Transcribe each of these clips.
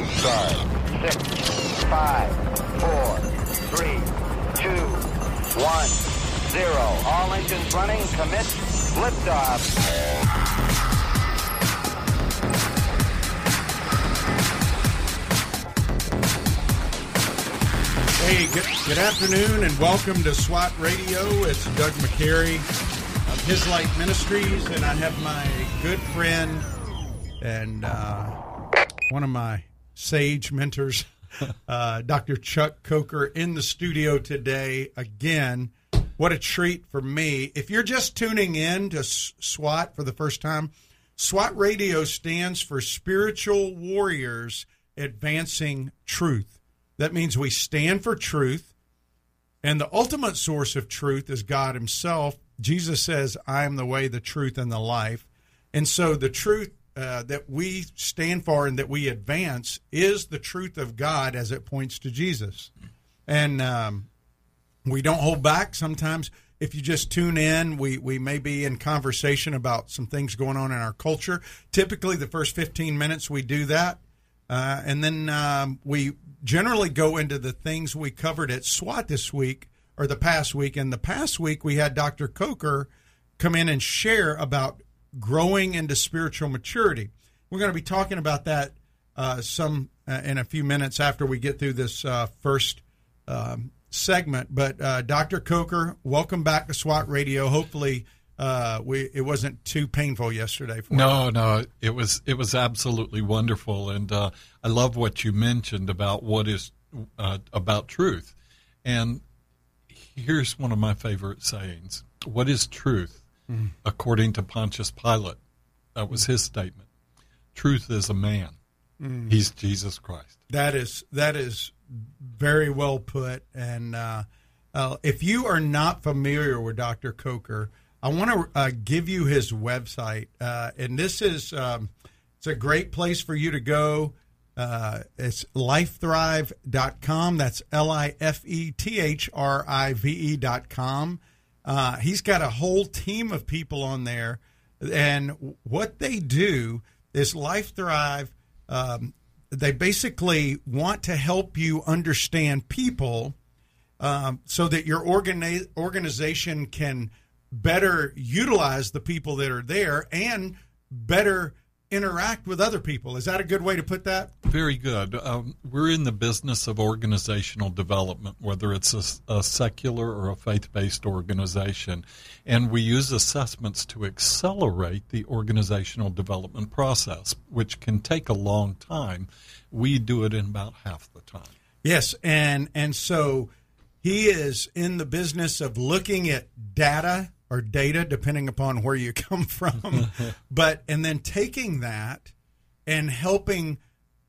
Five stars. Six, five, four, three, two, one, zero. All engines running. Commit. Liftoff. Hey, good, good afternoon and welcome to SWAT Radio. It's Doug McCary of His Light Ministries, and I have my good friend and uh, one of my sage mentors, uh, Dr. Chuck Coker, in the studio today again. What a treat for me. If you're just tuning in to SWAT for the first time, SWAT Radio stands for Spiritual Warriors Advancing Truth. That means we stand for truth, and the ultimate source of truth is God Himself. Jesus says, I am the way, the truth, and the life. And so the truth uh, that we stand for and that we advance is the truth of God as it points to Jesus. And um, we don't hold back sometimes. If you just tune in, we, we may be in conversation about some things going on in our culture. Typically, the first 15 minutes we do that. Uh, and then um, we generally go into the things we covered at SWAT this week or the past week. And the past week, we had Dr. Coker come in and share about growing into spiritual maturity. We're going to be talking about that uh, some uh, in a few minutes after we get through this uh, first um, segment. But uh, Dr. Coker, welcome back to SWAT Radio. Hopefully, uh, we it wasn't too painful yesterday. For no, you. no, no, it was it was absolutely wonderful, and uh, I love what you mentioned about what is about truth. And here's one of my favorite sayings: "What is truth?" Mm. According to Pontius Pilate, that was his statement. Truth is a man. Mm. He's Jesus Christ. That is that is very well put. And uh, uh, if you are not familiar with Dr. Coker, I want to uh, give you his website, uh, and this is um, it's a great place for you to go. Uh, it's lifethrive.com. That's L I F E T H R I V E dot com. Uh, he's got a whole team of people on there, and what they do is Life Thrive. Um, they basically want to help you understand people um, so that your organi- organization can better utilize the people that are there and better interact with other people. Is that a good way to put that? Very good. Um, we're in the business of organizational development, whether it's a, a secular or a faith based organization. And we use assessments to accelerate the organizational development process, which can take a long time. We do it in about half the time. Yes. And, and so he is in the business of looking at data or data, depending upon where you come from. but, and then taking that and helping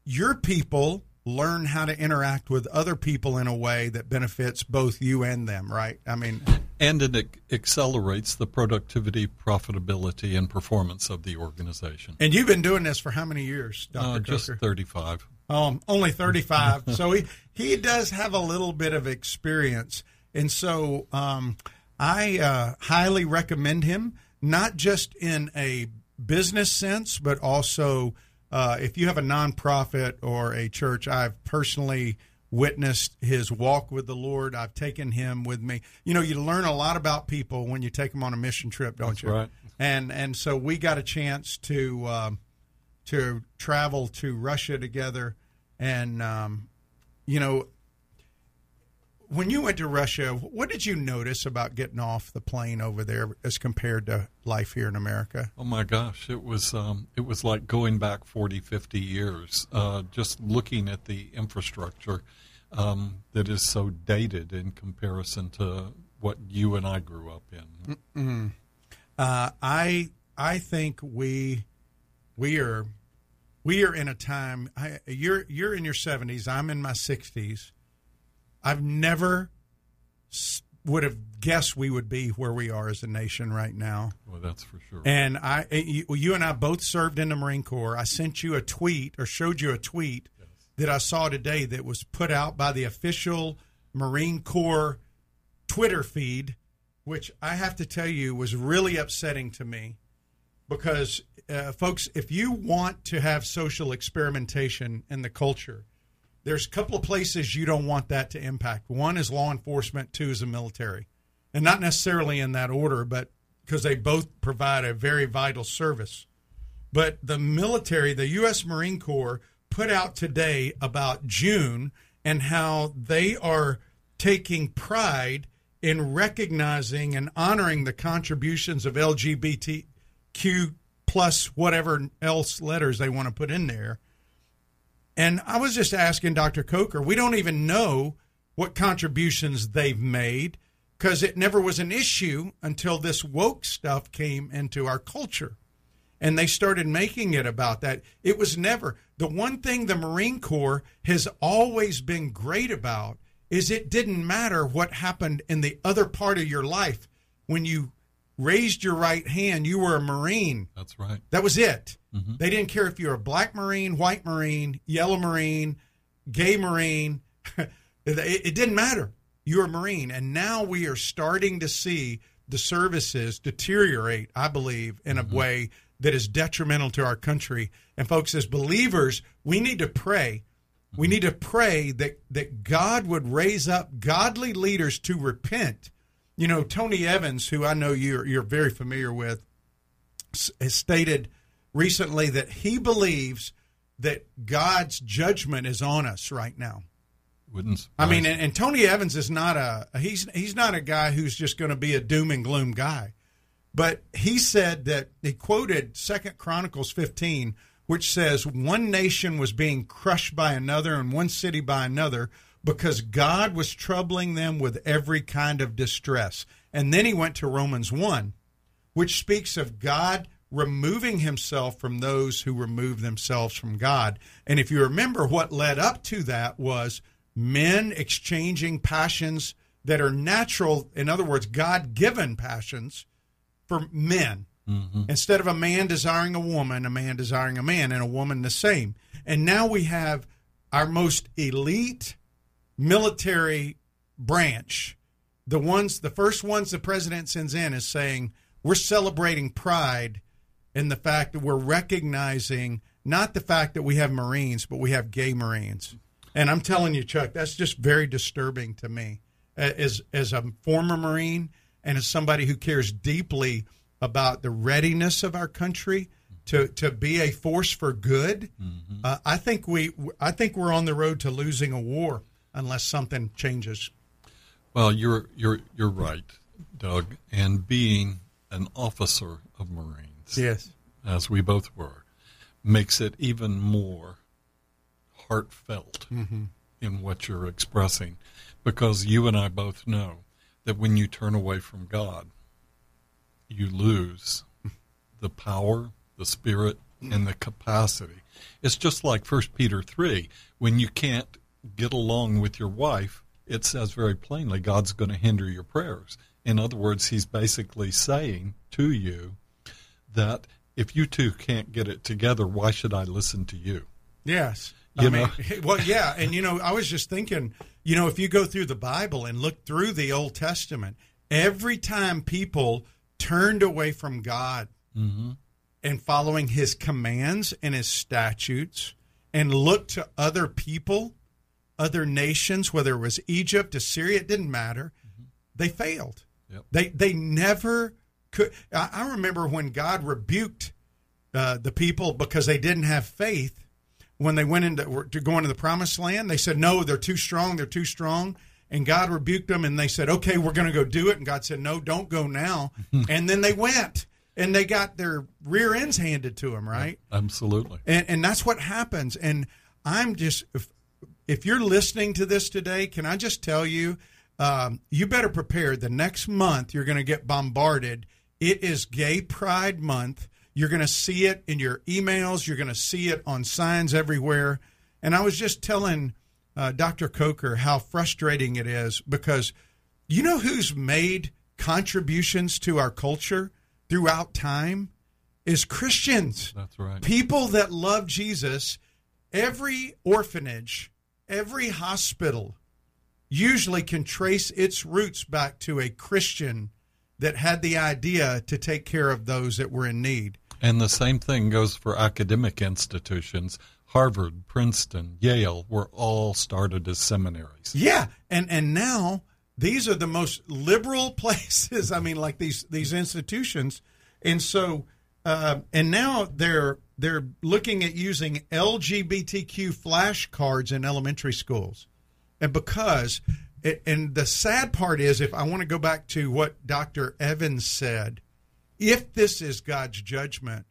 your people learn how to interact with other people in a way that benefits both you and them, right? I mean, and it accelerates the productivity, profitability, and performance of the organization. And you've been doing this for how many years, Dr. Uh, just 35. Um, only 35. so he, he does have a little bit of experience. And so, um, I uh, highly recommend him, not just in a business sense, but also uh, if you have a nonprofit or a church. I've personally witnessed his walk with the Lord. I've taken him with me. You know, you learn a lot about people when you take them on a mission trip, don't That's you? Right. And and so we got a chance to um, to travel to Russia together, and um, you know when you went to Russia, what did you notice about getting off the plane over there as compared to life here in America? Oh my gosh, it was um, it was like going back 40, 50 years. Uh, just looking at the infrastructure um, that is so dated in comparison to what you and I grew up in. Mm-hmm. Uh, I I think we we are we are in a time. I, you're you're in your seventies. I'm in my sixties I've never would have guessed we would be where we are as a nation right now. Well, that's for sure. And I, eh, you, you and I both served in the Marine Corps. I sent you a tweet or showed you a tweet yes. that I saw today that was put out by the official Marine Corps Twitter feed, which I have to tell you was really upsetting to me because, uh, folks, if you want to have social experimentation in the culture, there's a couple of places you don't want that to impact. One is law enforcement, two is the military. And not necessarily in that order, but because they both provide a very vital service. But the military, the U.S. Marine Corps, put out today about June and how they are taking pride in recognizing and honoring the contributions of LGBTQ plus whatever else letters they want to put in there. And I was just asking Dr. Coker, we don't even know what contributions they've made because it never was an issue until this woke stuff came into our culture. And they started making it about that. It was never the one thing the Marine Corps has always been great about is it didn't matter what happened in the other part of your life. When you raised your right hand, you were a Marine. That's right. That was it. Mm-hmm. They didn't care if you were a black Marine, white Marine, yellow Marine, gay Marine. it, it didn't matter. You were a Marine. And now we are starting to see the services deteriorate, I believe, in mm-hmm. a way that is detrimental to our country. And folks, as believers, we need to pray we need to pray that, that God would raise up godly leaders to repent. You know, Tony Evans, who I know you're, you're very familiar with, has stated recently that he believes that God's judgment is on us right now. Wouldn't I mean, and, and, Tony Evans is not a he's he's not a guy who's just going to be a doom and gloom guy, but he said that he quoted Second Chronicles fifteen which says one nation was being crushed by another and one city by another because God was troubling them with every kind of distress. And then he went to Romans 1, which speaks of God removing himself from those who remove themselves from God. And if you remember, what led up to that was men exchanging passions that are natural, in other words, God given passions for men. Mm-hmm. Instead of a man desiring a woman, a man desiring a man, and a woman the same. And now we have our most elite military branch, the ones, the first ones the president sends in, is saying we're celebrating pride in the fact that we're recognizing not the fact that we have Marines, but we have gay Marines. And I'm telling you, Chuck, that's just very disturbing to me as as a former Marine and as somebody who cares deeply about the readiness of our country to, to be a force for good. Mm-hmm. Uh, I think we I think we're on the road to losing a war unless something changes. Well, you're you're you're right, Doug. And being an officer of Marines, yes, as we both were, makes it even more heartfelt mm-hmm. in what you're expressing, because you and I both know that when you turn away from God, you lose the power, the spirit, and the capacity. It's just like First Peter three. When you can't get along with your wife, it says very plainly God's going to hinder your prayers. In other words, He's basically saying to you that if you two can't get it together, why should I listen to you? Yes. You I know? mean, well, yeah, and you know, I was just thinking, you know, if you go through the Bible and look through the Old Testament, every time people turned away from God mm-hmm. and following his commands and his statutes and looked to other people, other nations, whether it was Egypt, Assyria, it didn't matter. Mm-hmm. They failed. Yep. They they never could. I, I remember when God rebuked uh, the people because they didn't have faith when they went into to go into the promised land. They said, "No, they're too strong. They're too strong." and God rebuked them and they said, okay, we're going to go do it. And God said, no, don't go now. and then they went and they got their rear ends handed to them, right? Absolutely. And, and that's what happens. And I'm just, if, you're listening to this today, can I just tell you, um, you better prepare. The next month, you're going to get bombarded. It is Gay Pride Month. You're going to see it in your emails. You're going to see it on signs everywhere. And I was just telling uh, Dr. Coker how frustrating it is because you know who's made contributions to our culture throughout time is Christians. That's right. People that love Jesus. Every orphanage, every hospital usually can trace its roots back to a Christian that had the idea to take care of those that were in need. And the same thing goes for academic institutions. Harvard, Princeton, Yale were all started as seminaries. Yeah, and and now these are the most liberal places. I mean, like these these institutions, and so uh, and now they're they're looking at using LGBTQ flashcards in elementary schools, and because and the sad part is, if I want to go back to what Dr. Evans said, if this is God's judgment,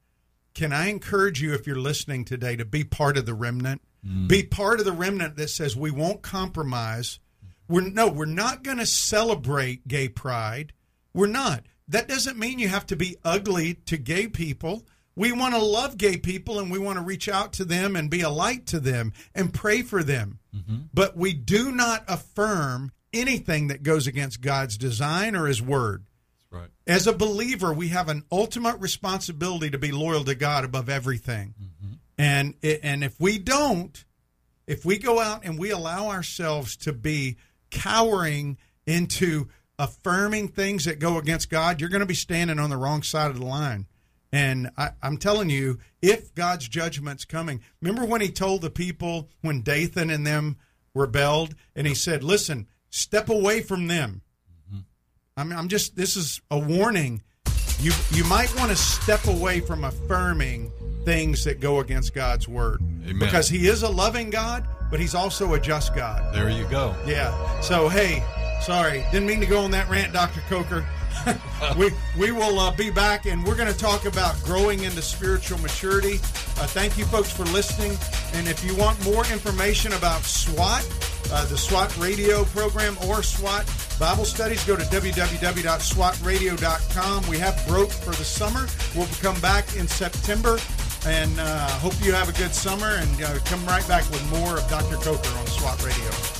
can I encourage you, if you're listening today, to be part of the remnant? Mm. Be part of the remnant that says we won't compromise. We're no, we're not going to celebrate gay pride. We're not. That doesn't mean you have to be ugly to gay people. We want to love gay people and we want to reach out to them and be a light to them and pray for them. Mm-hmm. But we do not affirm anything that goes against God's design or His word. Right. As a believer, we have an ultimate responsibility to be loyal to God above everything. Mm-hmm. And and if we don't, if we go out and we allow ourselves to be cowering into affirming things that go against God, you're going to be standing on the wrong side of the line. And I, am telling you, if God's judgment's coming, remember when he told the people when Dathan and them rebelled, and he said, "Listen, step away from them." I mean, I'm just this is a warning. You you might want to step away from affirming things that go against God's word. Amen. Because he is a loving God, but he's also a just God. There you go. Yeah. So hey, sorry, didn't mean to go on that rant, Dr. Coker. we we will uh, be back and we're going to talk about growing into spiritual maturity. Uh, thank you, folks, for listening. And if you want more information about SWAT, uh, the SWAT radio program, or SWAT Bible studies, go to www.swatradio.com. We have broke for the summer. We'll come back in September. And uh, hope you have a good summer and uh, come right back with more of Dr. Coker on SWAT Radio.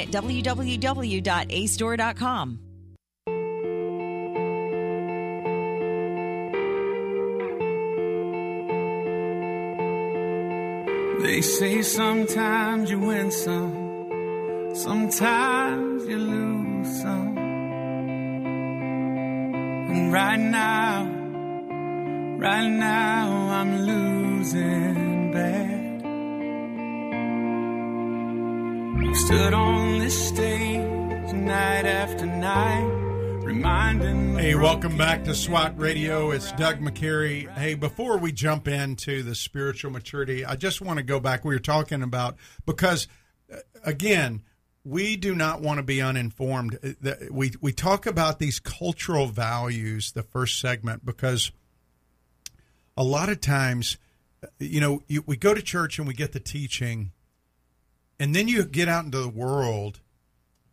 at www.acedoor.com. They say sometimes you win some, sometimes you lose some. And right now, right now I'm losing bad. Stood on this stage night after night reminding Hey, welcome back to SWAT Radio. It's Doug McCary. Hey, before we jump into the spiritual maturity, I just want to go back. We were talking about because uh, again, we do not want to be uninformed. Uh, we we talk about these cultural values the first segment because a lot of times, uh, you know, you, we go to church and we get the teaching, and then you get out into the world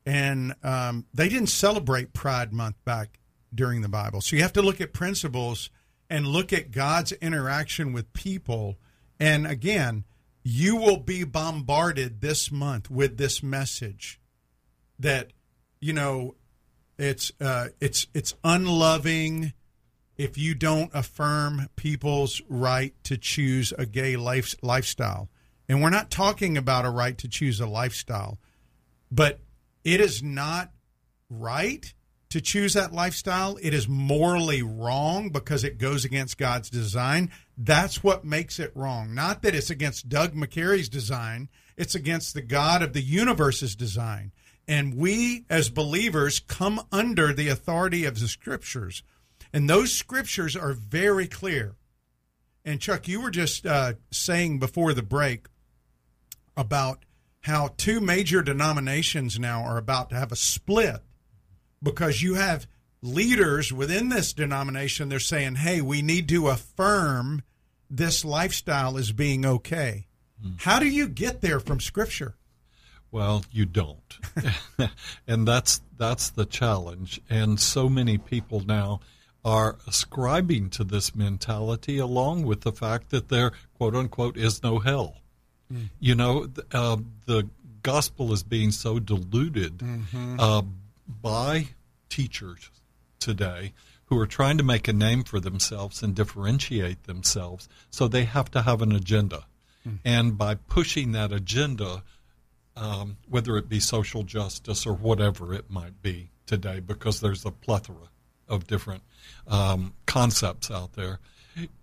and um, they didn't celebrate Pride Month back during the Bible. So you have to look at principles and look at God's interaction with people. And again, you will be bombarded this month with this message that you know it's uh, it's it's unloving if you don't affirm people's right to choose a gay life, lifestyle. And we're not talking about a right to choose a lifestyle, but it is not right to choose that lifestyle. It is morally wrong because it goes against God's design. That's what makes it wrong. Not that it's against Doug McCary's design, it's against the God of the universe's design. And we, as believers, come under the authority of the scriptures. And those scriptures are very clear. And Chuck, you were just uh, saying before the break about how two major denominations now are about to have a split because you have leaders within this denomination. They're saying hey we need to affirm this lifestyle as being okay. Hmm. How do you get there from scripture? Well, you don't, and that's that's the challenge. And so many people now are ascribing to this mentality, along with the fact that there quote unquote is no hell. You know, uh, the gospel is being so diluted uh, by teachers today who are trying to make a name for themselves and differentiate themselves. So they have to have an agenda. And by pushing that agenda, um, whether it be social justice or whatever it might be today, because there's a plethora of different um, concepts out there.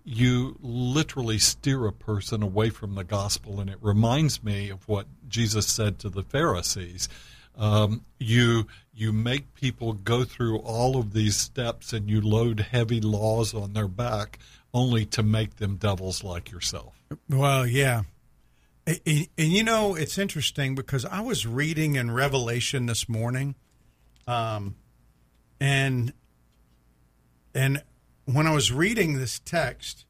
You literally steer a person away from the gospel, and it reminds me of what Jesus said to the Pharisees. Um, you you make people go through all of these steps, and you load heavy laws on their back, only to make them devils like yourself. Well, yeah. And, and- and you know, it's interesting because I was reading in Revelation this morning, um, and and when I was reading this text,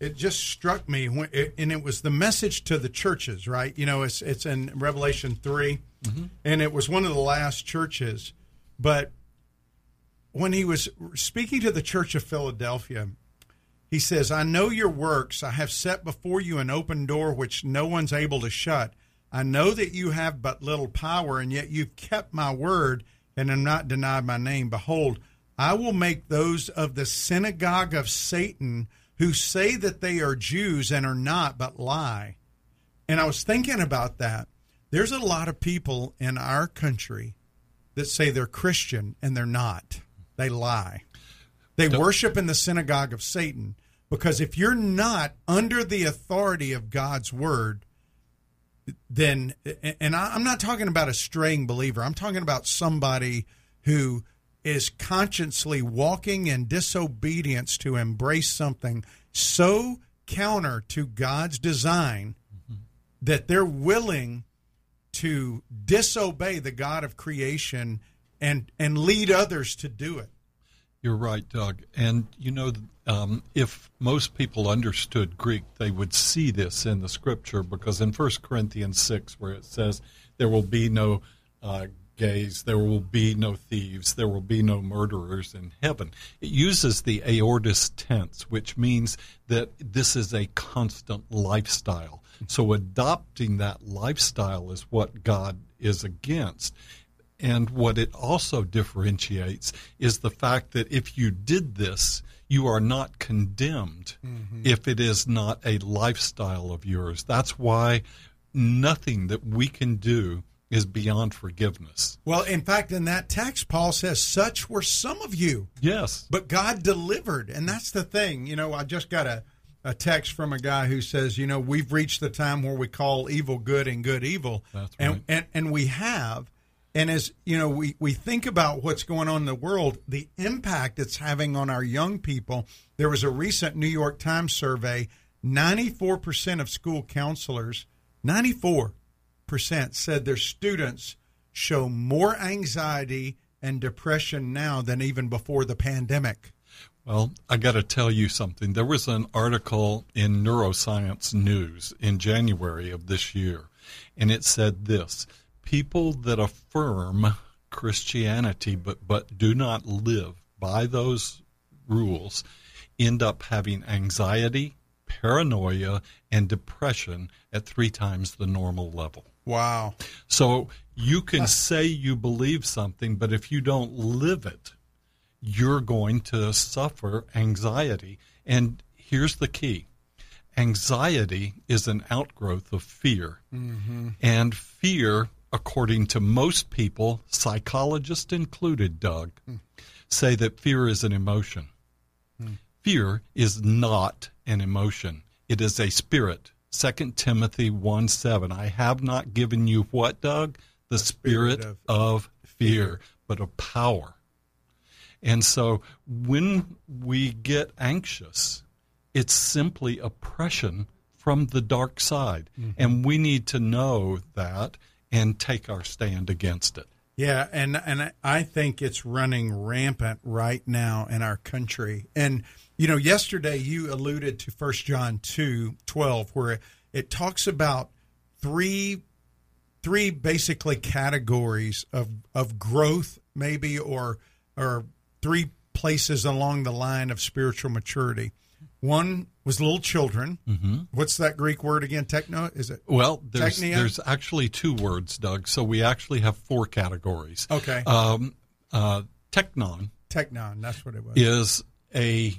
it just struck me, when, it, and it was the message to the churches, right? You know, it's it's in Revelation 3 mm-hmm. and it was one of the last churches, but when he was speaking to the church of Philadelphia, he says, I know your works. I have set before you an open door which no one's able to shut. I know that you have but little power, and yet you've kept my word and have not denied my name. Behold, I will make those of the synagogue of Satan who say that they are Jews and are not, but lie. And I was thinking about that. There's a lot of people in our country that say they're Christian and they're not. They lie. They worship in the synagogue of Satan because if you're not under the authority of God's word, then, and I'm not talking about a straying believer, I'm talking about somebody who is consciously walking in disobedience to embrace something so counter to God's design that they're willing to disobey the God of creation and and lead others to do it. You're right, Doug. And you know, um, if most people understood Greek, they would see this in the scripture because in 1 Corinthians 6, where it says, There will be no uh, gays, there will be no thieves, there will be no murderers in heaven, it uses the aorist tense, which means that this is a constant lifestyle. So adopting that lifestyle is what God is against. And what it also differentiates is the fact that if you did this, you are not condemned mm-hmm. if it is not a lifestyle of yours. That's why nothing that we can do is beyond forgiveness. Well, in fact, in that text, Paul says, "Such were some of you, Yes. but God delivered." And that's the thing. You know, I just got a a text from a guy who says, "You know, we've reached the time where we call evil good and good evil." That's and, and and we have. And as you know, we, we think about what's going on in the world, the impact it's having on our young people. There was a recent New York Times survey: ninety-four percent of school counselors, ninety-four percent said their students show more anxiety and depression now than even before the pandemic. Well, I got to tell you something. There was an article in Neuroscience News in January of this year, and it said this People that affirm Christianity but, but do not live by those rules end up having anxiety, paranoia, and depression at three times the normal level. Wow. So you can say you believe something, but if you don't live it, you're going to suffer anxiety. And here's the key anxiety is an outgrowth of fear. Mm-hmm. And fear, according to most people, psychologists included, Doug, hmm. say that fear is an emotion. Hmm. Fear is not an emotion. It is a spirit. 2 Timothy 1 7. I have not given you what, Doug? The spirit, spirit of, of fear, but of power. And so when we get anxious, it's simply oppression from the dark side. Mm-hmm. And we need to know that and take our stand against it. Yeah, and and I think it's running rampant right now in our country. And you know, yesterday you alluded to 1 John 2, 12, where it talks about three three basically categories of of growth maybe or or three places along the line of spiritual maturity. One was little children. Mm-hmm. What's that Greek word again? Techno? Is it? Well, there's, Technia? there's actually two words, Doug. So we actually have four categories. Okay. Um, uh, technon Technon. That's what it was. is a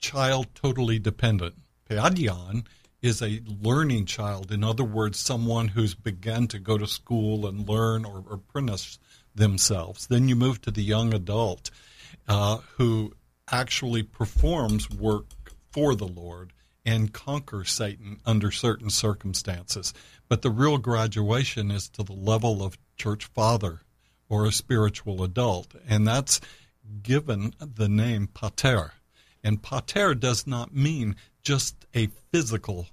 child totally dependent. Paidion is a learning child. In other words, someone who's begun to go to school and learn or, or apprentice themselves. Then you move to the young adult uh, who actually performs work for the Lord and conquers Satan under certain circumstances. But the real graduation is to the level of church father or a spiritual adult, and that's given the name pater. And pater does not mean just a physical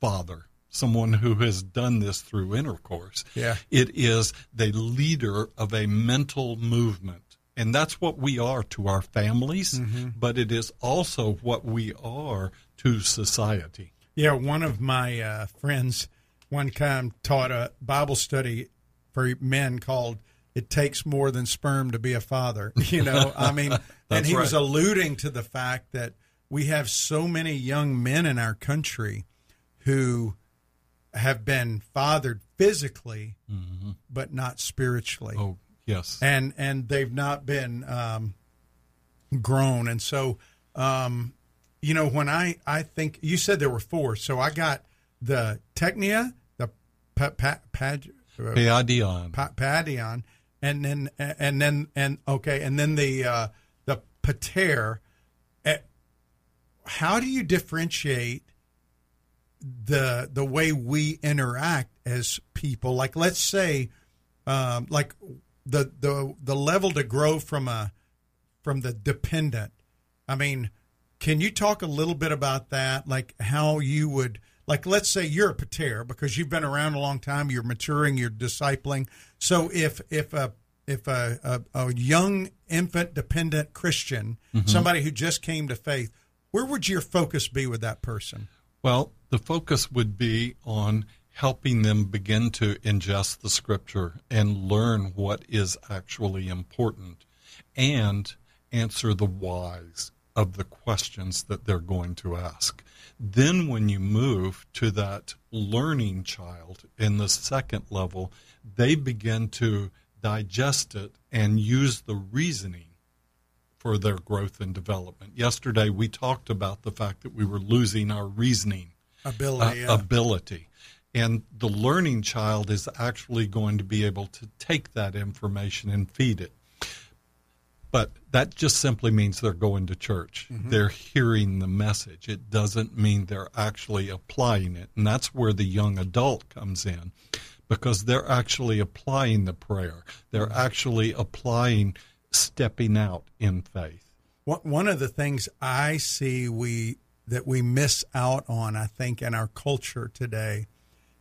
father, someone who has done this through intercourse. Yeah. It is the leader of a mental movement. And that's what we are to our families, but it is also what we are to society. Yeah, one of my uh, friends one time taught a Bible study for men called "It Takes More Than Sperm to Be a Father." You know, I mean, and he was alluding to the fact that we have so many young men in our country who have been fathered physically, but not spiritually Oh, yes. and and they've not been um, grown. And so, um, you know, when I I think you said there were four, so I got the technia, the pa, pa, uh, Paidion. pa, padion, and then and then and okay, and then the uh, the pater. Eh, How do you differentiate the the way we interact as people? Like, let's say, um, like the the the level to grow from a from the dependent. I mean, can you talk a little bit about that? Like how you would like let's say you're a pater because you've been around a long time, you're maturing, you're discipling. So if if a if a, a, a young infant dependent Christian, mm-hmm. somebody who just came to faith, where would your focus be with that person? Well, the focus would be on helping them begin to ingest the scripture and learn what is actually important and answer the whys of the questions that they're going to ask. Then, when you move to that learning child in the second level, they begin to digest it and use the reasoning for their growth and development. Yesterday, we talked about the fact that we were losing our reasoning Ability. uh, ability. And the learning child is actually going to be able to take that information and feed it. But that just simply means they're going to church. Mm-hmm. They're hearing the message. It doesn't mean they're actually applying it. And that's where the young adult comes in because they're actually applying the prayer. They're mm-hmm. actually applying stepping out in faith. One one of the things I see we that we miss out on, I think, in our culture today,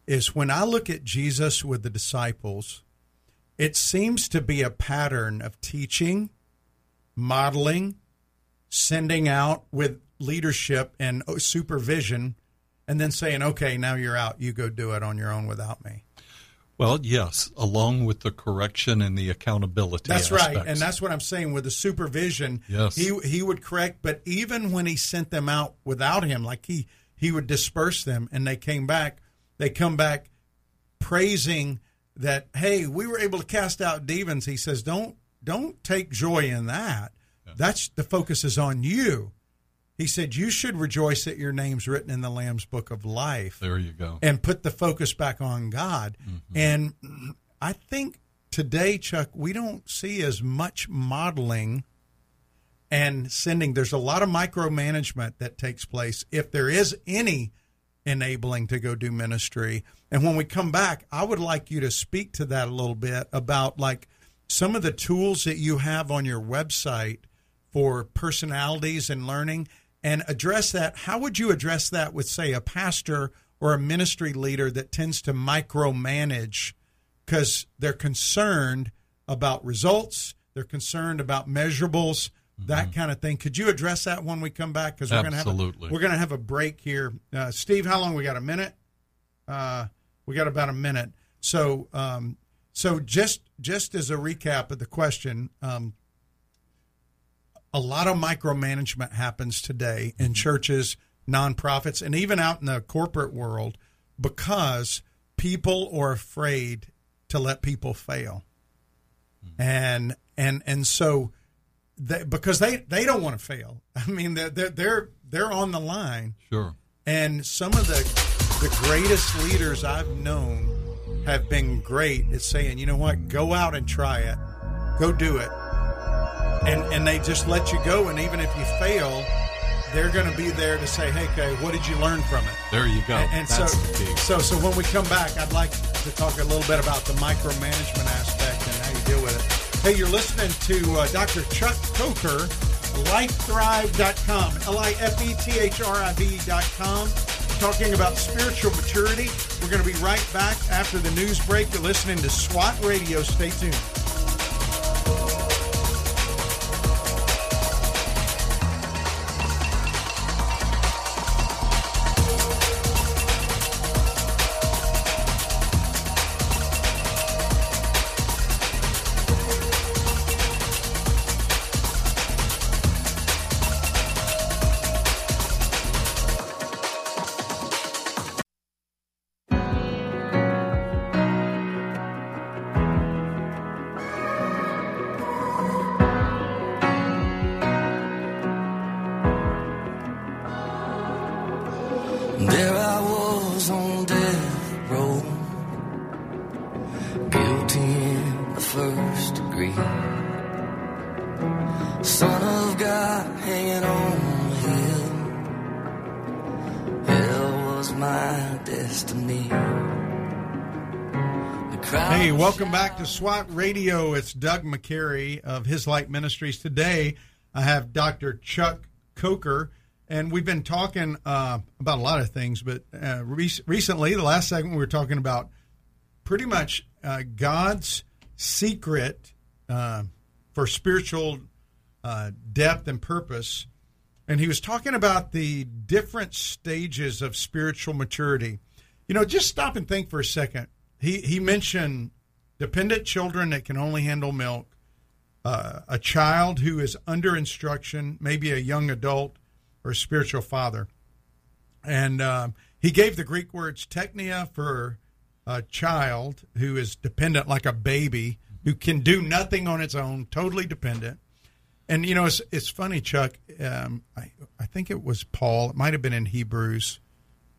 is when I look at Jesus with the disciples, it seems to be a pattern of teaching, modeling, sending out with leadership and supervision, and then saying, "Okay, now you're out. You go do it on your own without me." Well, yes, along with the correction and the accountability. That's right, and that's what I'm saying with the supervision. Yes. he he would correct, but even when he sent them out without him, like he he would disperse them, and they came back. They come back praising that. Hey, we were able to cast out demons. He says, don't don't take joy in that. That's the focus is on you. He said, you should rejoice that your name's written in the Lamb's book of life there you go. and put the focus back on God. Mm-hmm. And I think today, Chuck, we don't see as much modeling and sending. There's a lot of micromanagement that takes place. If there is any enabling to go do ministry, and when we come back, I would like you to speak to that a little bit about like some of the tools that you have on your website for personalities and learning and address that. How would you address that with, say, a pastor or a ministry leader that tends to micromanage because they're concerned about results, they're concerned about measurables, that kind of thing. Could you address that when we come back? Because we're going to have a, we're going to have a break here. Uh, Steve, how long we got? A minute? Uh, we got about a minute. So, um, so just just as a recap of the question, um, a lot of micromanagement happens today in churches, nonprofits, and even out in the corporate world because people are afraid to let people fail, and and and so they, because they they don't want to fail. I mean, they're they're they're, they're on the line. Sure. And some of the the greatest leaders I've known have been great at saying, you know what, go out and try it, go do it, and and they just let you go. And even if you fail, they're going to be there to say, hey, okay, what did you learn from it? There you go. And, and so, so so when we come back, I'd like to talk a little bit about the micromanagement aspect and how you deal with it. Hey, you're listening to uh, Dr. Chuck Coker, LifeThrive.com, L-I-F-E-T-H-R-I-V.com, talking about spiritual maturity. We're going to be right back after the news break. You're listening to SWAT Radio. Stay tuned. My destiny. Hey, welcome back to SWAT Radio. It's Doug McCary of His Light Ministries. Today, I have Dr. Chuck Coker, and we've been talking uh, about a lot of things, but uh, re- recently, the last segment, we were talking about pretty much uh, God's secret uh, for spiritual uh, depth and purpose. And he was talking about the different stages of spiritual maturity. You know, just stop and think for a second. He he mentioned dependent children that can only handle milk, uh, a child who is under instruction, maybe a young adult or spiritual father, and um, he gave the Greek words technia for a child who is dependent, like a baby who can do nothing on its own, totally dependent. And you know, it's it's funny, Chuck. Um, I I think it was Paul. It might have been in Hebrews.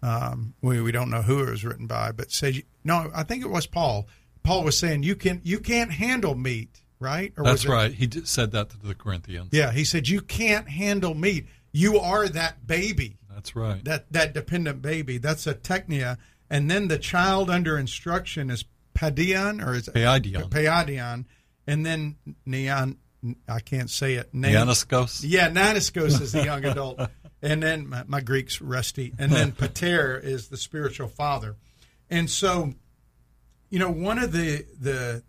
Um, we we don't know who it was written by, but says no. I think it was Paul. Paul was saying you can you can't handle meat, right? Or That's it- right. He did, said that to the Corinthians. Yeah, he said you can't handle meat. You are that baby That's right. that that dependent baby. That's a technia, and then the child under instruction is padion or is it Paidion. Paidion, and then neon. I can't say it. Na- Ioniscos. Yeah, Naniskos is the young adult, and then my, my Greek's rusty, and then Pater is the spiritual father, and so, you know, one of the the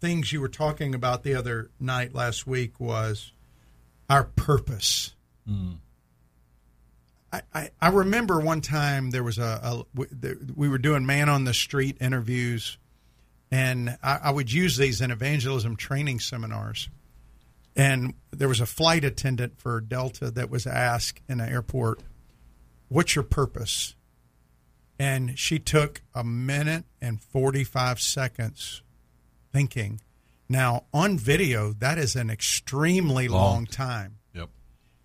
things you were talking about the other night last week was our purpose. Hmm. I, I, I remember one time there was a, a we- we were doing man on the street interviews, and I, I would use these in evangelism training seminars. And there was a flight attendant for Delta that was asked in an airport, "What's your purpose?" And she took a minute and forty-five seconds thinking. Now on video, that is an extremely Long. long time. Yep.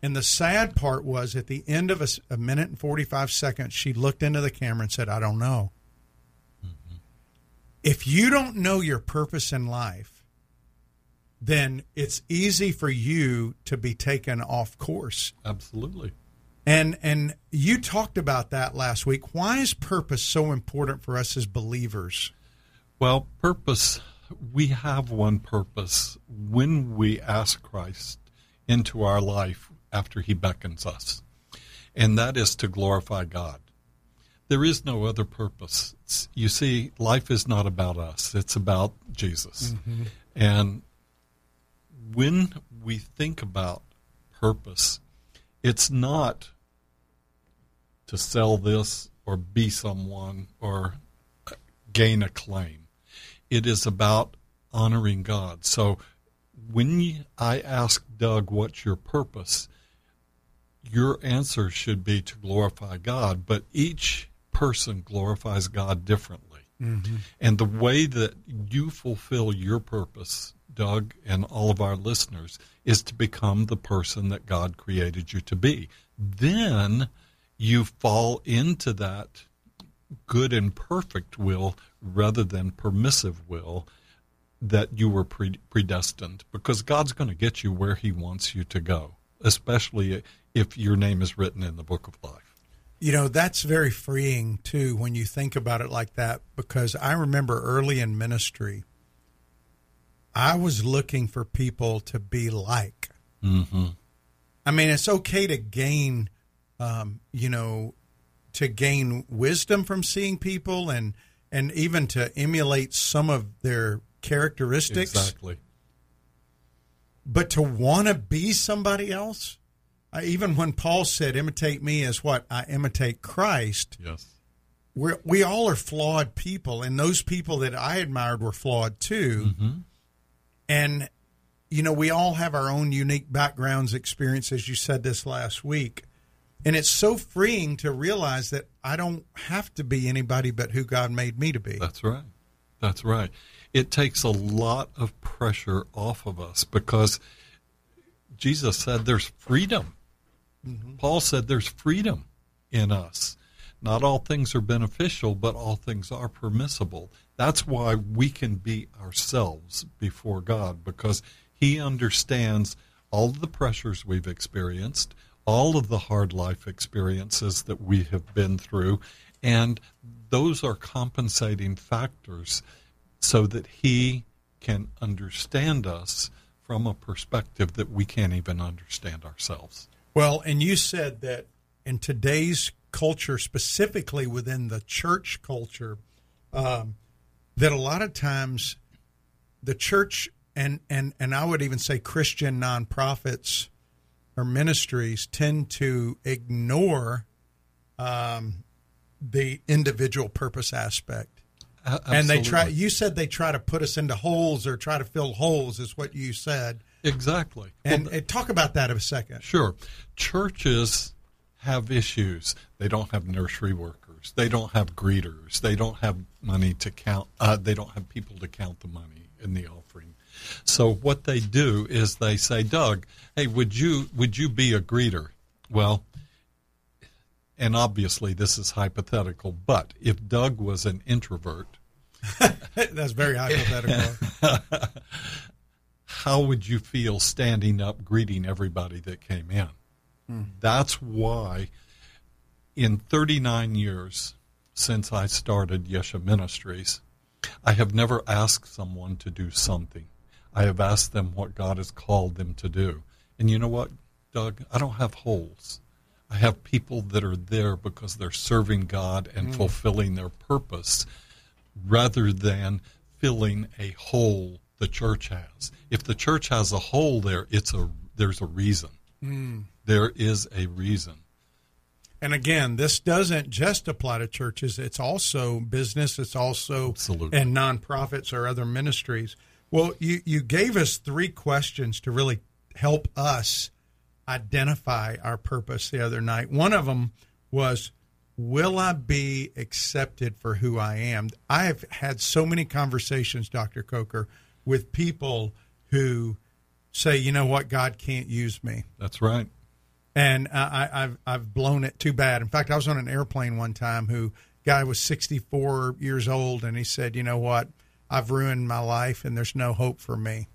And the sad part was at the end of a minute and 45 seconds, she looked into the camera and said, I don't know. Mm-hmm. If you don't know your purpose in life, then it's easy for you to be taken off course. Absolutely. And and you talked about that last week. Why is purpose so important for us as believers? Well, purpose we have one purpose when we ask Christ into our life after he beckons us, and that is to glorify God. There is no other purpose. It's- you see, life is not about us, it's about Jesus. Mm-hmm. And when we think about purpose, it's not to sell this or be someone or gain acclaim. It is about honoring God. So when you, I ask Doug, what's your purpose? Your answer should be to glorify God, but each person glorifies God differently. Mm-hmm. And the way that you fulfill your purpose, Doug, and all of our listeners, is to become the person that God created you to be. Then you fall into that good and perfect will rather than permissive will that you were pre- predestined because God's going to get you where he wants you to go, especially if your name is written in the book of life. You know, that's very freeing too when you think about it like that because I remember early in ministry, I was looking for people to be like. Mm-hmm. I mean, it's okay to gain, um, you know, to gain wisdom from seeing people and and even to emulate some of their characteristics. Exactly. But to want to be somebody else, uh, even when Paul said, "Imitate me as what I imitate Christ," Yes. we we all are flawed people, and those people that I admired were flawed too. And you know, we all have our own unique backgrounds, experiences. You said this last week, and it's so freeing to realize that I don't have to be anybody but who God made me to be. That's right. That's right. It takes a lot of pressure off of us because Jesus said there's freedom. Mm-hmm. Paul said there's freedom in us. Not all things are beneficial, but all things are permissible. That's why we can be ourselves before God because He understands all the pressures we've experienced, all of the hard life experiences that we have been through, and those are compensating factors so that He can understand us from a perspective that we can't even understand ourselves. Well, and you said that in today's culture, specifically within the church culture, um, that a lot of times the church and, and, and I would even say Christian nonprofits or ministries tend to ignore um, the individual purpose aspect. And they try. You said they try to put us into holes or try to fill holes, is what you said. exactly. And, Well, and talk about that in a second. Sure. Churches have issues. They don't have nursery workers. They don't have greeters. They don't have money to count. Uh, they don't have people to count the money in the offering. So what they do is they say, Doug, hey, would you would you be a greeter? Well, and obviously this is hypothetical, but if Doug was an introvert, That's very hypothetical. how would you feel standing up greeting everybody that came in? That's why in 39 years since I started Yesha Ministries, I have never asked someone to do something. I have asked them what God has called them to do. And you know what, Doug? I don't have holes. I have people that are there because they're serving God and mm. fulfilling their purpose rather than filling a hole the church has. If the church has a hole there, it's a there's a reason. Mm. There is a reason. And again, this doesn't just apply to churches. It's also business. It's also Absolutely. and nonprofits or other ministries. Well, you you gave us three questions to really help us identify our purpose the other night. One of them was, "Will I be accepted for who I am?" I have had so many conversations, Doctor Coker, with people who say, "You know what? God can't use me." That's right. And I, I- I've I've blown it too bad. In fact, I was on an airplane one time. Who guy was 64 years old, and he said, "You know what? I've ruined my life, and there's no hope for me."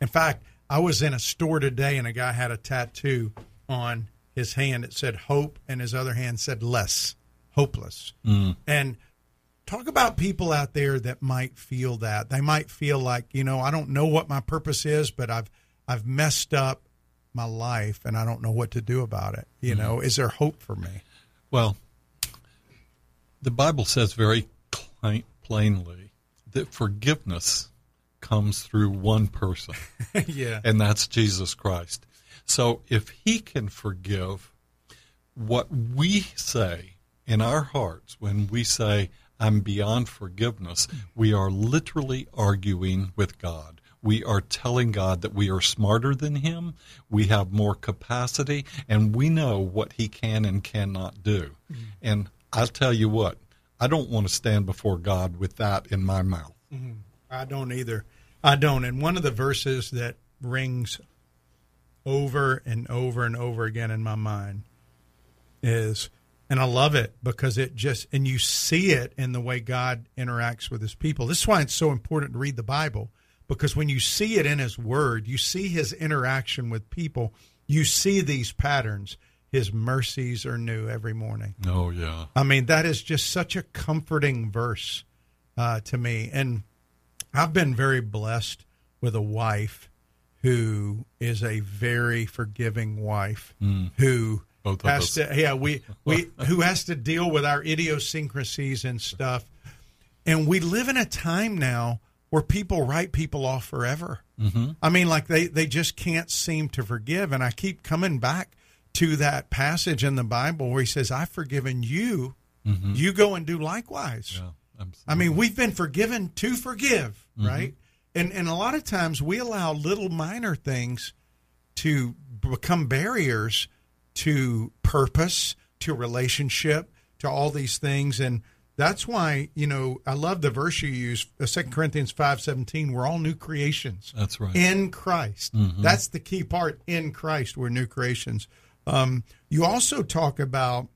In fact, I was in a store today, and a guy had a tattoo on his hand. It said "hope," and his other hand said "less," hopeless. Mm. And talk about people out there that might feel that they might feel like you know I don't know what my purpose is, but I've I've messed up my life and I don't know what to do about it. You Mm-hmm. know, is there hope for me? Well, the Bible says very cl- plainly that forgiveness comes through one person, yeah, and that's Jesus Christ. So if he can forgive what we say in our hearts when we say, I'm beyond forgiveness, we are literally arguing with God. We are telling God that we are smarter than Him, we have more capacity, and we know what He can and cannot do. Mm-hmm. And I'll tell you what, I don't want to stand before God with that in my mouth. Mm-hmm. I don't either. I don't. And one of the verses that rings over and over and over again in my mind is, and I love it because it just, and you see it in the way God interacts with his people. This is why it's so important to read the Bible because when you see it in his word, you see his interaction with people, you see these patterns. His mercies are new every morning. Oh, yeah. I mean, that is just such a comforting verse uh, to me. And I've been very blessed with a wife who is a very forgiving wife who Both has to yeah we we who has to deal with our idiosyncrasies and stuff. And we live in a time now where people write people off forever. Mm-hmm. I mean, like they they just can't seem to forgive. And I keep coming back to that passage in the Bible where he says, "I've forgiven you. You go and do likewise." Yeah. I mean, we've been forgiven to forgive, right? And and a lot of times we allow little minor things to become barriers to purpose, to relationship, to all these things and that's why, you know, I love the verse you use, uh, 2 Corinthians 5:17, we're all new creations That's right. in Christ. That's the key part. In Christ, we're new creations. Um, you also talk about,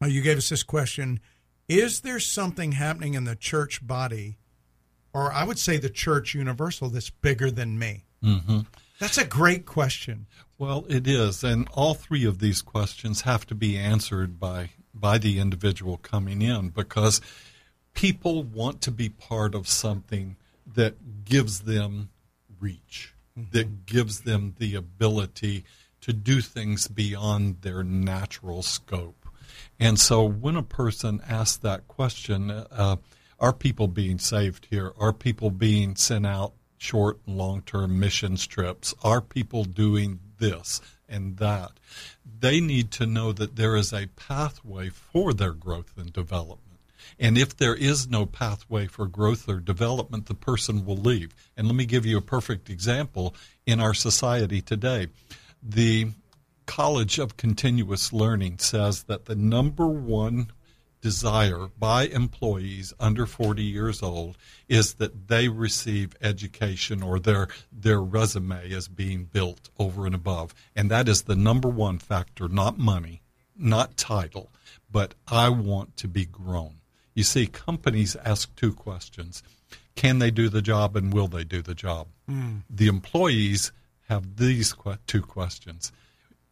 uh, you gave us this question Is there something happening in the church body, or I would say the church universal, that's bigger than me? Mm-hmm. That's a great question. Well, it is, and all three of these questions have to be answered by by the individual coming in because people want to be part of something that gives them reach, that gives them the ability to do things beyond their natural scope. And so when a person asks that question, uh, are people being saved here? Are people being sent out short and long term missions trips? Are people doing this and that? They need to know that there is a pathway for their growth and development. And if there is no pathway for growth or development, the person will leave. And let me give you a perfect example in our society today. The College of Continuous Learning says that the number one desire by employees under 40 years old is that they receive education or their their resume is being built over and above. And that is the number one factor not money not title but i want to be grown. You see companies ask two questions. Can they do the job and will they do the job? Hmm. The employees have these two questions.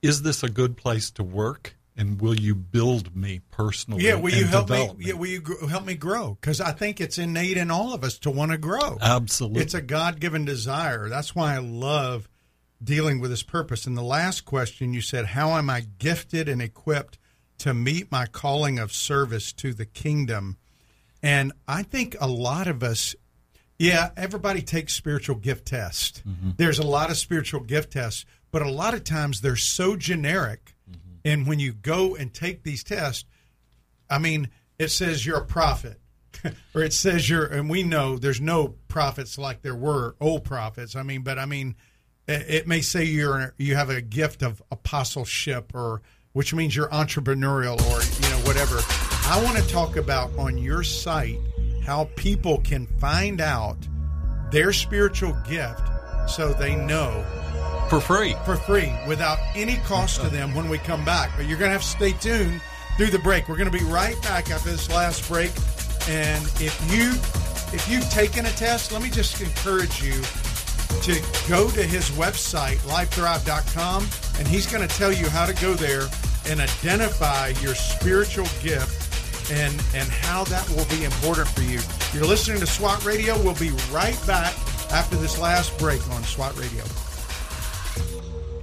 Is this a good place to work and will you build me personally Yeah, will you help me? develop Yeah, will you gr- help me grow? Because I think it's innate in all of us to want to grow. Absolutely. It's a God given desire. That's why I love dealing with this purpose. And the last question you said, How am I gifted and equipped to meet my calling of service to the kingdom? And I think a lot of us, yeah, everybody takes spiritual gift tests. Mm-hmm. There's a lot of spiritual gift tests, but a lot of times they're so generic. And when you go and take these tests, I mean, it says you're a prophet, or it says you're, and we know there's no prophets like there were old prophets. I mean, but I mean, it, may say you're you have a gift of apostleship, or which means you're entrepreneurial, or you know whatever. I want to talk about on your site how people can find out their spiritual gift so they know for free. for free without any cost to them when we come back. But you're going to have to stay tuned through the break. We're going to be right back after this last break. And if you if you've taken a test, let me just encourage you to go to his website lifethrive.com and he's going to tell you how to go there and identify your spiritual gift and and how that will be important for you. You're listening to SWAT Radio. We'll be right back after this last break on SWAT Radio.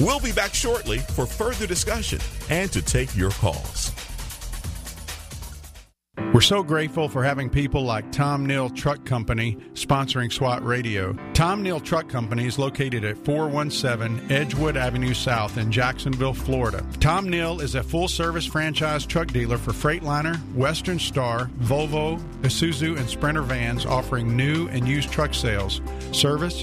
We'll be back shortly for further discussion and to take your calls. We're so grateful for having people like Tom Nehl Truck Company sponsoring SWAT Radio. Tom Nehl Truck Company is located at 417 Edgewood Avenue South in Jacksonville, Florida. Tom Nehl is a full service franchise truck dealer for Freightliner, Western Star, Volvo, Isuzu, and Sprinter vans offering new and used truck sales, service,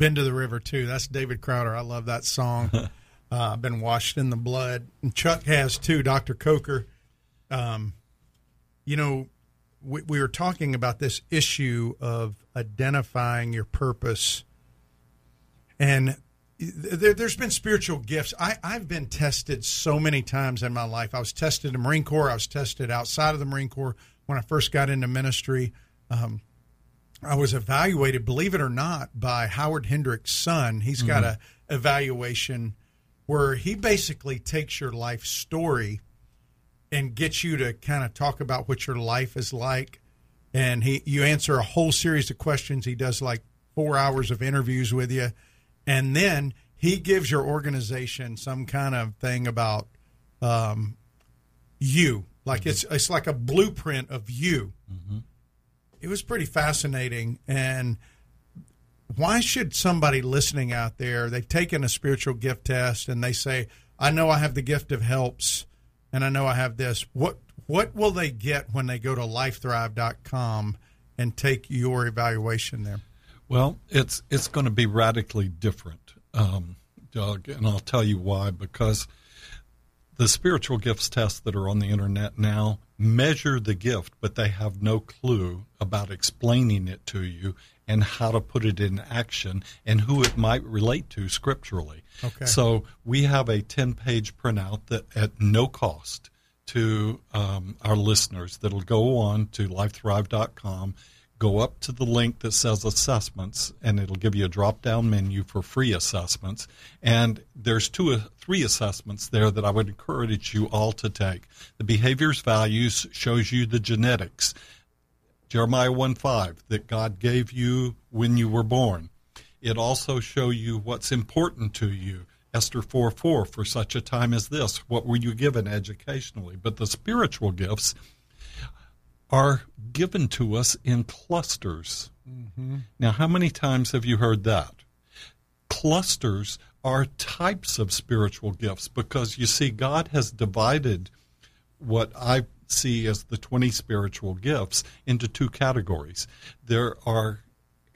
been to the river too. That's David Crowder. I love that song. uh, I've been washed in the blood. And Chuck has too, Dr. Coker. Um, you know, we, we were talking about this issue of identifying your purpose. And there, there's been spiritual gifts. I, I've been tested so many times in my life. I was tested in the Marine Corps. I was tested outside of the Marine Corps when I first got into ministry. Um, I was evaluated, believe it or not, by Howard Hendricks' son. He's got hmm. a evaluation where he basically takes your life story and gets you to kind of talk about what your life is like. And he, you answer a whole series of questions. He does like four hours of interviews with you, and then he gives your organization some kind of thing about um, you. Like mm-hmm. it's it's like a blueprint of you. Mm-hmm. It was pretty fascinating, and why should somebody listening out there they've taken a spiritual gift test and they say i know i have the gift of helps and i know i have this what what will they get when they go to lifethrive.com and take your evaluation there Well, it's it's going to be radically different, um, Doug, and I'll tell you why. Because the spiritual gifts tests that are on the internet now measure the gift, but they have no clue about explaining it to you and how to put it in action and who it might relate to scripturally. Okay. So we have a ten-page printout that at no cost to um, our listeners that'll go on to lifethrive.com go up to the link that says assessments and it'll give you a drop down menu for free assessments. And there's two or three assessments there that i would encourage you all to take. The behaviors values shows you the genetics. Jeremiah 1 5 that god gave you when you were born. It also show you what's important to you. Esther 4 4 for such a time as this what were you given educationally? But the spiritual gifts are given to us in clusters. Mm-hmm. Now, how many times have you heard that? Clusters are types of spiritual gifts because you see, God has divided what I see as the 20 spiritual gifts into two categories. There are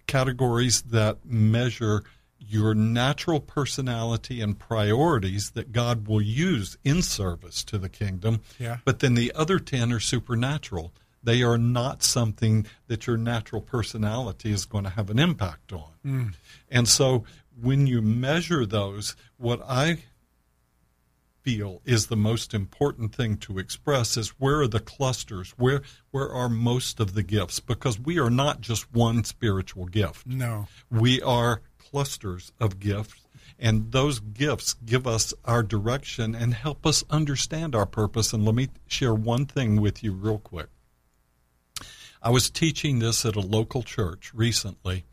categories that measure your natural personality and priorities that God will use in service to the kingdom. Yeah. But then the other 10 are supernatural. They are not something that your natural personality is going to have an impact on. Mm. And so when you measure those, what I feel is the most important thing to express is where are the clusters where where are most of the gifts because we are not just one spiritual gift no we are clusters of gifts And those gifts give us our direction and help us understand our purpose. And let me share one thing with you, real quick. I was teaching this at a local church recently,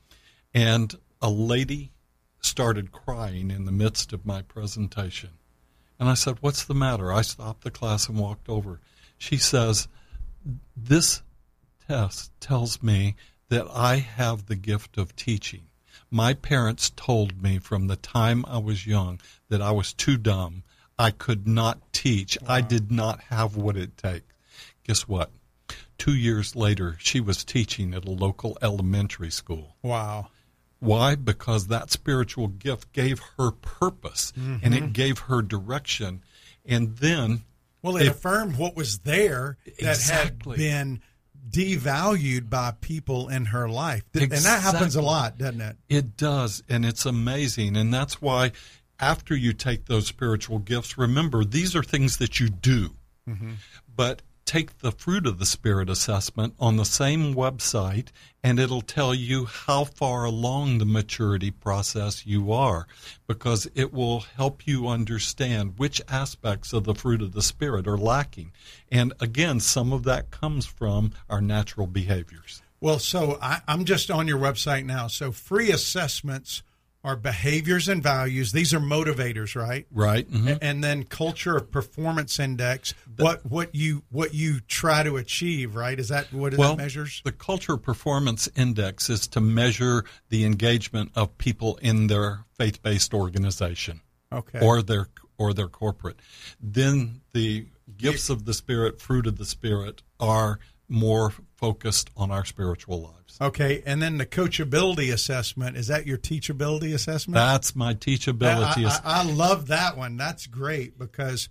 and a lady started crying in the midst of my presentation. And I said, What's the matter? I stopped the class and walked over. She says, This test tells me that I have the gift of teaching. My parents told me from the time I was young that I was too dumb. I could not teach. Wow. I did not have what it takes. Guess what? Two years later, she was teaching at a local elementary school. Wow. Why? Because that spiritual gift gave her purpose mm-hmm. and it gave her direction. And then. Well, it, it affirmed what was there that exactly. had been devalued by people in her life. Exactly. And that happens a lot, doesn't it? It does. And it's amazing. And that's why after you take those spiritual gifts, remember these are things that you do. Mm-hmm. But take the fruit of the spirit assessment on the same website and it'll tell you how far along the maturity process you are because it will help you understand which aspects of the fruit of the spirit are lacking. And again some of that comes from our natural behaviors. Well so I, am just on your website now. So free assessments are behaviors and values. These are motivators, right? Right. Mm-hmm. And then culture of performance index. what what you what you try to achieve, right? Is that what well, it measures? The culture performance index is to measure the engagement of people in their faith based organization. Okay. Or their or their corporate. Then the gifts of the spirit, fruit of the spirit are more focused on our spiritual lives. Okay, and then the coachability assessment is that your teachability assessment? That's my teachability. I, I, I love that one. That's great because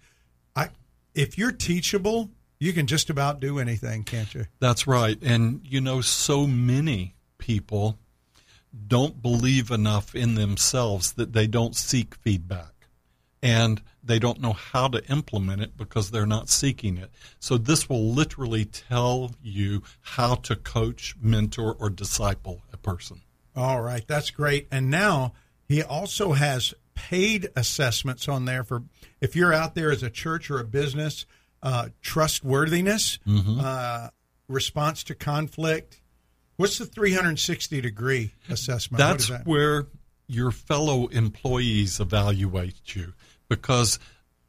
I, if you're teachable, you can just about do anything, can't you? That's right, and you know, so many people don't believe enough in themselves that they don't seek feedback, and they don't know how to implement it because they're not seeking it. So this will literally tell you how to coach, mentor, or disciple a person. All right, that's great. And now he also has paid assessments on there for if you're out there as a church or a business, uh, trustworthiness, mm-hmm. uh, response to conflict. What's the 360 degree assessment? That's that? where your fellow employees evaluate you because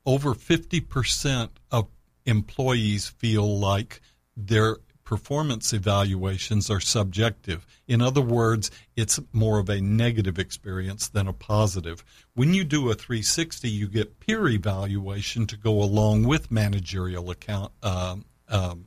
over 50% of employees feel like their performance evaluations are subjective. In other words, it's more of a negative experience than a positive. When you do a 360, you get peer evaluation to go along with managerial account um, um,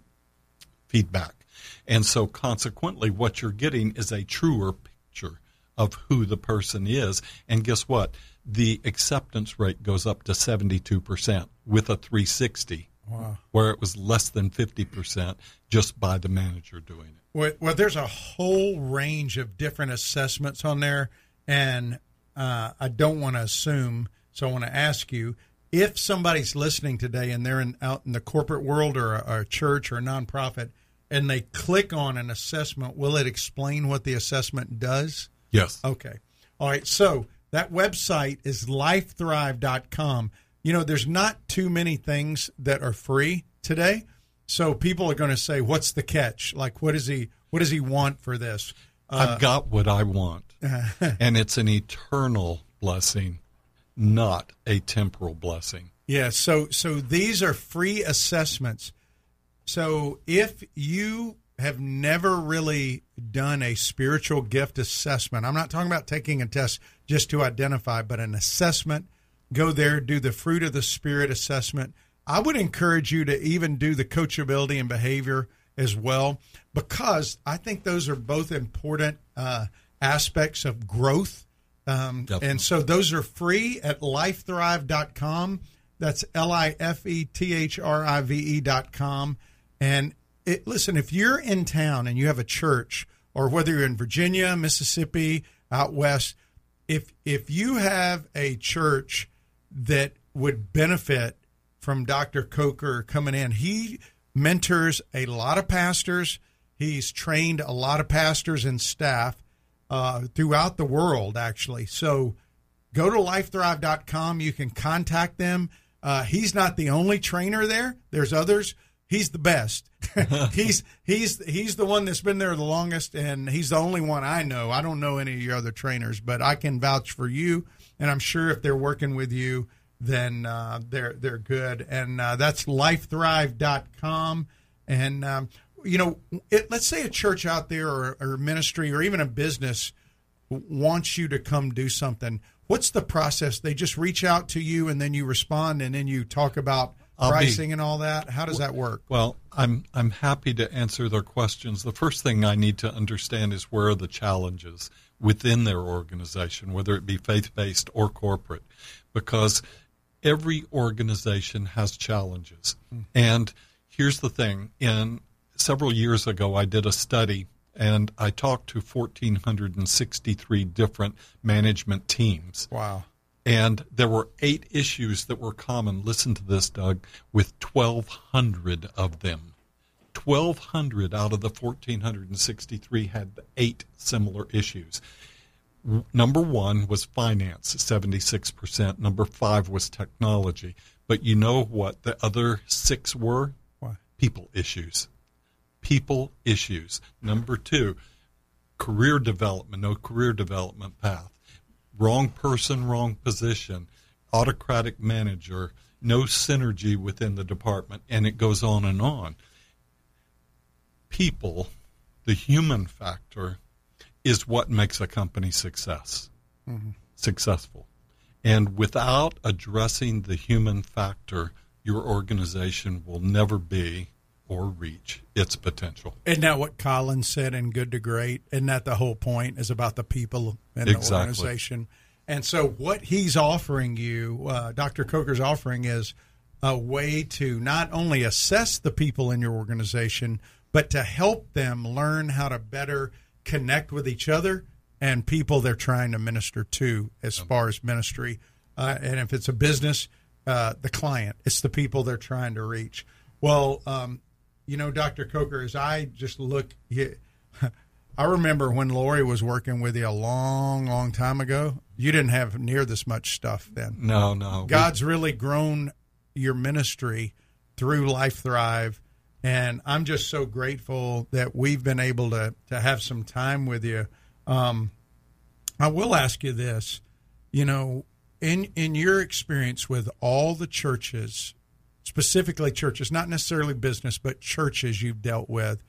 feedback. And so, consequently, what you're getting is a truer picture of who the person is. And guess what? The acceptance rate goes up to 72% with a 360, wow. where it was less than 50% just by the manager doing it. Well, well there's a whole range of different assessments on there, and uh, I don't want to assume, so I want to ask you if somebody's listening today and they're in, out in the corporate world or a, or a church or a nonprofit and they click on an assessment, will it explain what the assessment does? Yes. Okay. All right. So that website is lifethrive.com. You know, there's not too many things that are free today. So people are going to say, "What's the catch? Like, what does he? What does he want for this?" Uh, I've got what I want, and it's an eternal blessing, not a temporal blessing. Yeah. So, so these are free assessments. So if you have never really done a spiritual gift assessment. I'm not talking about taking a test just to identify, but an assessment. Go there, do the fruit of the spirit assessment. I would encourage you to even do the coachability and behavior as well, because I think those are both important uh, aspects of growth. Um, and so those are free at lifethrive.com. That's L I F E T H R I V E.com. And it, listen, if you're in town and you have a church, or whether you're in Virginia, Mississippi, out west, if if you have a church that would benefit from Dr. Coker coming in, he mentors a lot of pastors. He's trained a lot of pastors and staff uh, throughout the world, actually. So go to lifethrive.com. You can contact them. Uh, he's not the only trainer there. There's others. He's the best. he's he's he's the one that's been there the longest, and he's the only one I know. I don't know any of your other trainers, but I can vouch for you, and I'm sure if they're working with you, then uh, they're they're good. And uh, that's lifethrive.com. And um, you know, it, let's say a church out there or, or ministry or even a business wants you to come do something. What's the process? They just reach out to you and then you respond and then you talk about I'll be- pricing and all that. How does that work? Well, I'm I'm happy to answer their questions. The first thing I need to understand is where are the challenges within their organization, whether it be faith-based or corporate, because every organization has challenges. Mm-hmm. And here's the thing: in several years ago, I did a study and I talked to 1,463 different management teams. Wow. And there were eight issues that were common. Listen to this, Doug, with 1,200 of them. 1,200 out of the 1,463 had eight similar issues. Number one was finance, 76%. Number five was technology. But you know what the other six were? What? People issues. People issues. Number two, career development, no career development path. Wrong person, wrong position. Autocratic manager, no synergy within the department, and it goes on and on. People, the human factor, is what makes a company success mm-hmm. successful. And without addressing the human factor, your organization will never be or reach its potential. Isn't that what Collins said in Good to Great? Isn't that the whole point? Is about the people in the Exactly. organization. And so, what he's offering you, uh, Dr. Coker's offering, is a way to not only assess the people in your organization, but to help them learn how to better connect with each other and people they're trying to minister to, as far as ministry. Uh, and if it's a business, uh, the client, it's the people they're trying to reach. Well, um, you know, Dr. Coker, as I just look, I remember when Lori was working with you a long, long time ago. You didn't have near this much stuff then. No, no. we- God's really grown your ministry through Life Thrive. And I'm just so grateful that we've been able to, to have some time with you. Um, I will ask you this, you know, in in your experience with all the churches, specifically churches, not necessarily business, but churches you've dealt with,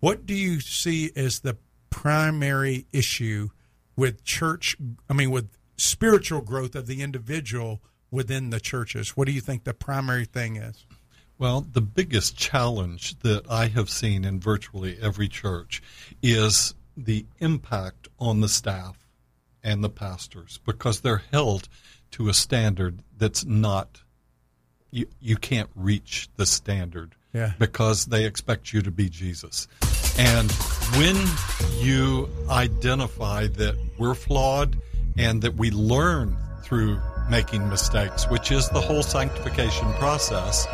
what do you see as the primary issue with church? I mean, with spiritual growth of the individual within the churches. What do you think the primary thing is? Well, the biggest challenge that I have seen in virtually every church is the impact on the staff and the pastors because they're held to a standard that's not you you can't reach the standard Yeah. because they expect you to be Jesus. And when you identify that we're flawed and that we learn through making mistakes, which is the whole sanctification process,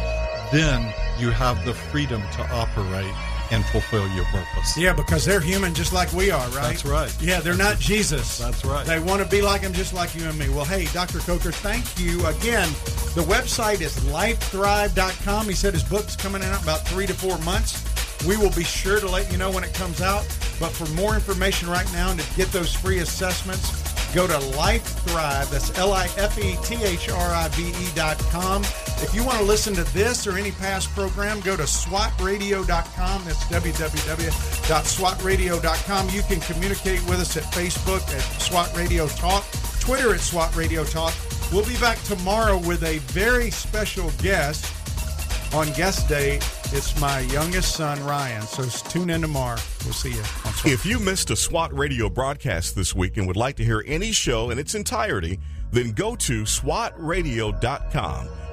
then you have the freedom to operate and fulfill your purpose. Yeah, because they're human just like we are, right? That's right. Yeah, they're not Jesus. That's right. They want to be like him just like you and me. Well, hey, Dr. Coker, thank you again. The website is lifethrive.com. He said his book's coming out about three to four months. We will be sure to let you know when it comes out. But for more information right now and to get those free assessments, go to Life Thrive. That's L I F E T H R I V E dot com. If you want to listen to this or any past program, go to swatradio.com. That's www.swatradio.com. You can communicate with us at Facebook at SWAT Radio Talk, Twitter at SWAT Radio Talk. We'll be back tomorrow with a very special guest on guest day. It's my youngest son, Ryan. So tune in tomorrow. We'll see you. If you missed a SWAT radio broadcast this week and would like to hear any show in its entirety, then go to SWATradio.com.